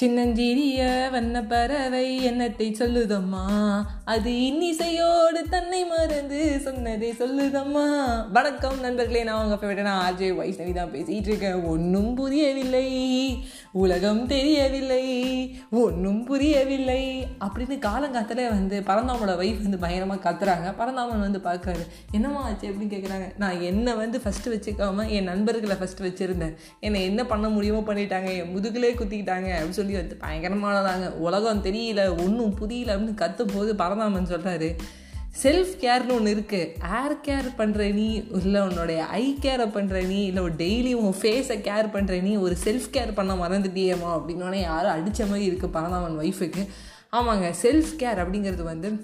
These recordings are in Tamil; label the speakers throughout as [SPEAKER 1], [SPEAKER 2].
[SPEAKER 1] சின்னஞ்சிறிய வண்ண பறவை என்னத்தை சொல்லுதம்மா? அது இன்னிசையோ தன்னை மறந்து சொன்னதை சொல்லுதம்மா. வணக்கம் நண்பர்களே நான் உங்கள் ஃபேவரட் நான் ஆர்ஜே வைஷ்ணவி தான் பேசிகிட்டு இருக்கேன். ஒன்றும் புரியவில்லை. உலகம் தெரியவில்லை. ஒன்றும் புரியவில்லை. அப்படின்னு காலங்காத்தில் வந்து பரந்தாமோட வைஃப் வந்து பயங்கரமாக கத்துறாங்க. பரந்தாமன் வந்து பார்க்காரு என்னம்மா ஆச்சு? அப்படின்னு கேட்குறாங்க நான் என்னை வந்து ஃபஸ்ட்டு வச்சுக்காம என் நண்பர்களை ஃபஸ்ட்டு வச்சுருந்தேன். என்னை என்ன பண்ண முடியுமோ பண்ணிட்டாங்க. என் முதுகுலே குத்திக்கிட்டாங்க அப்படின்னு சொல்லி வந்து பயங்கரமானதாங்க. உலகம் தெரியல ஒன்றும் புரியல அப்படின்னு கத்தும் போது பரந்தாமன் சொல்கிறாரு செல்ஃப் கேர்னு ஒன்று இருக்குது ஏர் கேர் பண்ணுற நீ இல்லை உன்னோடைய ஐ கேரை பண்ணுற நீ இல்லை டெய்லி உன் ஃபேஸை கேர் பண்ணுற நீ ஒரு செல்ஃப் கேர் பண்ண மறந்துட்டியேமா அப்படின்னோடனே யாரும் அடித்த மாதிரி இருக்குது பரந்தாமன் ஒய்ஃபுக்கு ஆமாங்க செல்ஃப் கேர் அப்படிங்கிறது வந்து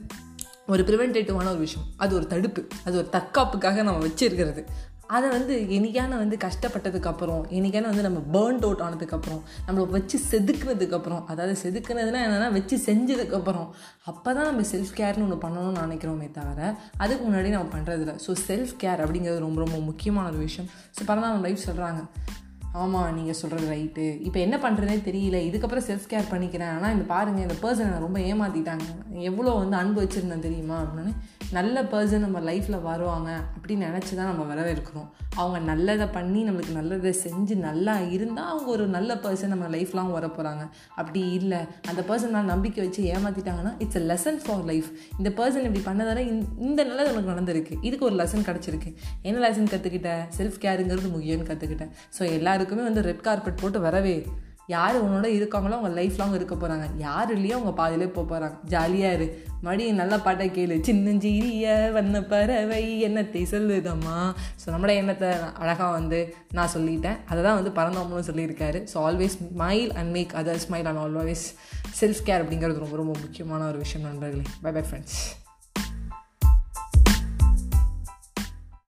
[SPEAKER 1] ஒரு ப்ரிவென்டேட்டிவான ஒரு விஷயம். அது ஒரு தடுப்பு. அது ஒரு தற்காப்புக்காக நம்ம வச்சுருக்கிறது. அதை வந்து என்னைக்கான வந்து கஷ்டப்பட்டதுக்கப்புறம் என்னைக்கான வந்து நம்ம பேர்ன்ட் அவுட் ஆனதுக்கப்புறம் நம்மளை வச்சு செதுக்குனதுக்கப்புறம் அதாவது செதுக்குனதுனால் என்னென்னா வச்சு செஞ்சதுக்கப்புறம் அப்போ தான் நம்ம செல்ஃப் கேர்னு ஒன்று பண்ணணும்னு நினைக்கிறோமே தவிர அதுக்கு முன்னாடி நம்ம பண்ணுறதில்ல ஸோ செல்ஃப் கேர் அப்படிங்கிறது ரொம்ப ரொம்ப முக்கியமான ஒரு விஷயம். ஸோ பரவாயில்ல லைஃப் சொல்கிறாங்க ஆமாம் நீங்கள் சொல்கிறது ரைட்டு இப்போ என்ன பண்ணுறதே தெரியல. இதுக்கப்புறம் செல்ஃப் கேர் பண்ணிக்கிறேன். ஆனால் இந்த பாருங்கள் இந்த பர்சனை ரொம்ப ஏமாற்றிட்டாங்க எவ்வளோ வந்து அன்பு வச்சுருந்தேன் தெரியுமா? அப்படின்னு. நல்ல பர்சன் நம்ம லைஃப்பில் வருவாங்க அப்படின்னு நினச்சி தான் நம்ம வரவேற்கிறோம். அவங்க நல்லதை பண்ணி நம்மளுக்கு நல்லதை செஞ்சு நல்லா இருந்தால் அவங்க ஒரு நல்ல பர்சன் நம்ம லைஃப்லாம் வர போகிறாங்க அப்படி இல்லை. அந்த பர்சன் நம்பிக்கை வச்சு ஏமாற்றிட்டாங்கன்னா it's a lesson for life இந்த பர்சன் இப்படி பண்ணதால இந்த நல்லது உனக்கு நடந்திருக்கு. இதுக்கு ஒரு லெசன் கிடச்சிருக்கு. என்ன லெசன் கற்றுக்கிட்டேன் செல்ஃப் கேருங்கிறது முக்கியம்னு கற்றுக்கிட்டேன் ஸோ எல்லாருக்கும் வந்து ரெட் கார்பெட் போட்டு வரவே யார் உன்னோட இருக்காங்களோ அவங்க லைஃப் லாங் இருக்க போகிறாங்க யார் இல்லையோ அவங்க பாதியிலே போக போகிறாங்க ஜாலியாக இரு. மறுபடியும் நல்ல பாட்டை கேளு. சின்னஞ்சீரிய வண்ண பறவை எண்ணத்தை சொல்லுதம்மா? ஸோ நம்மளோட எண்ணத்தை அழகாக வந்து நான் சொல்லிட்டேன். அதை தான் வந்து பரந்தாமனும் சொல்லியிருக்காரு. So always smile and make other smile and always self care அப்படிங்கிறது ரொம்ப ரொம்ப முக்கியமான ஒரு விஷயம் நண்பர்களே. By bye friends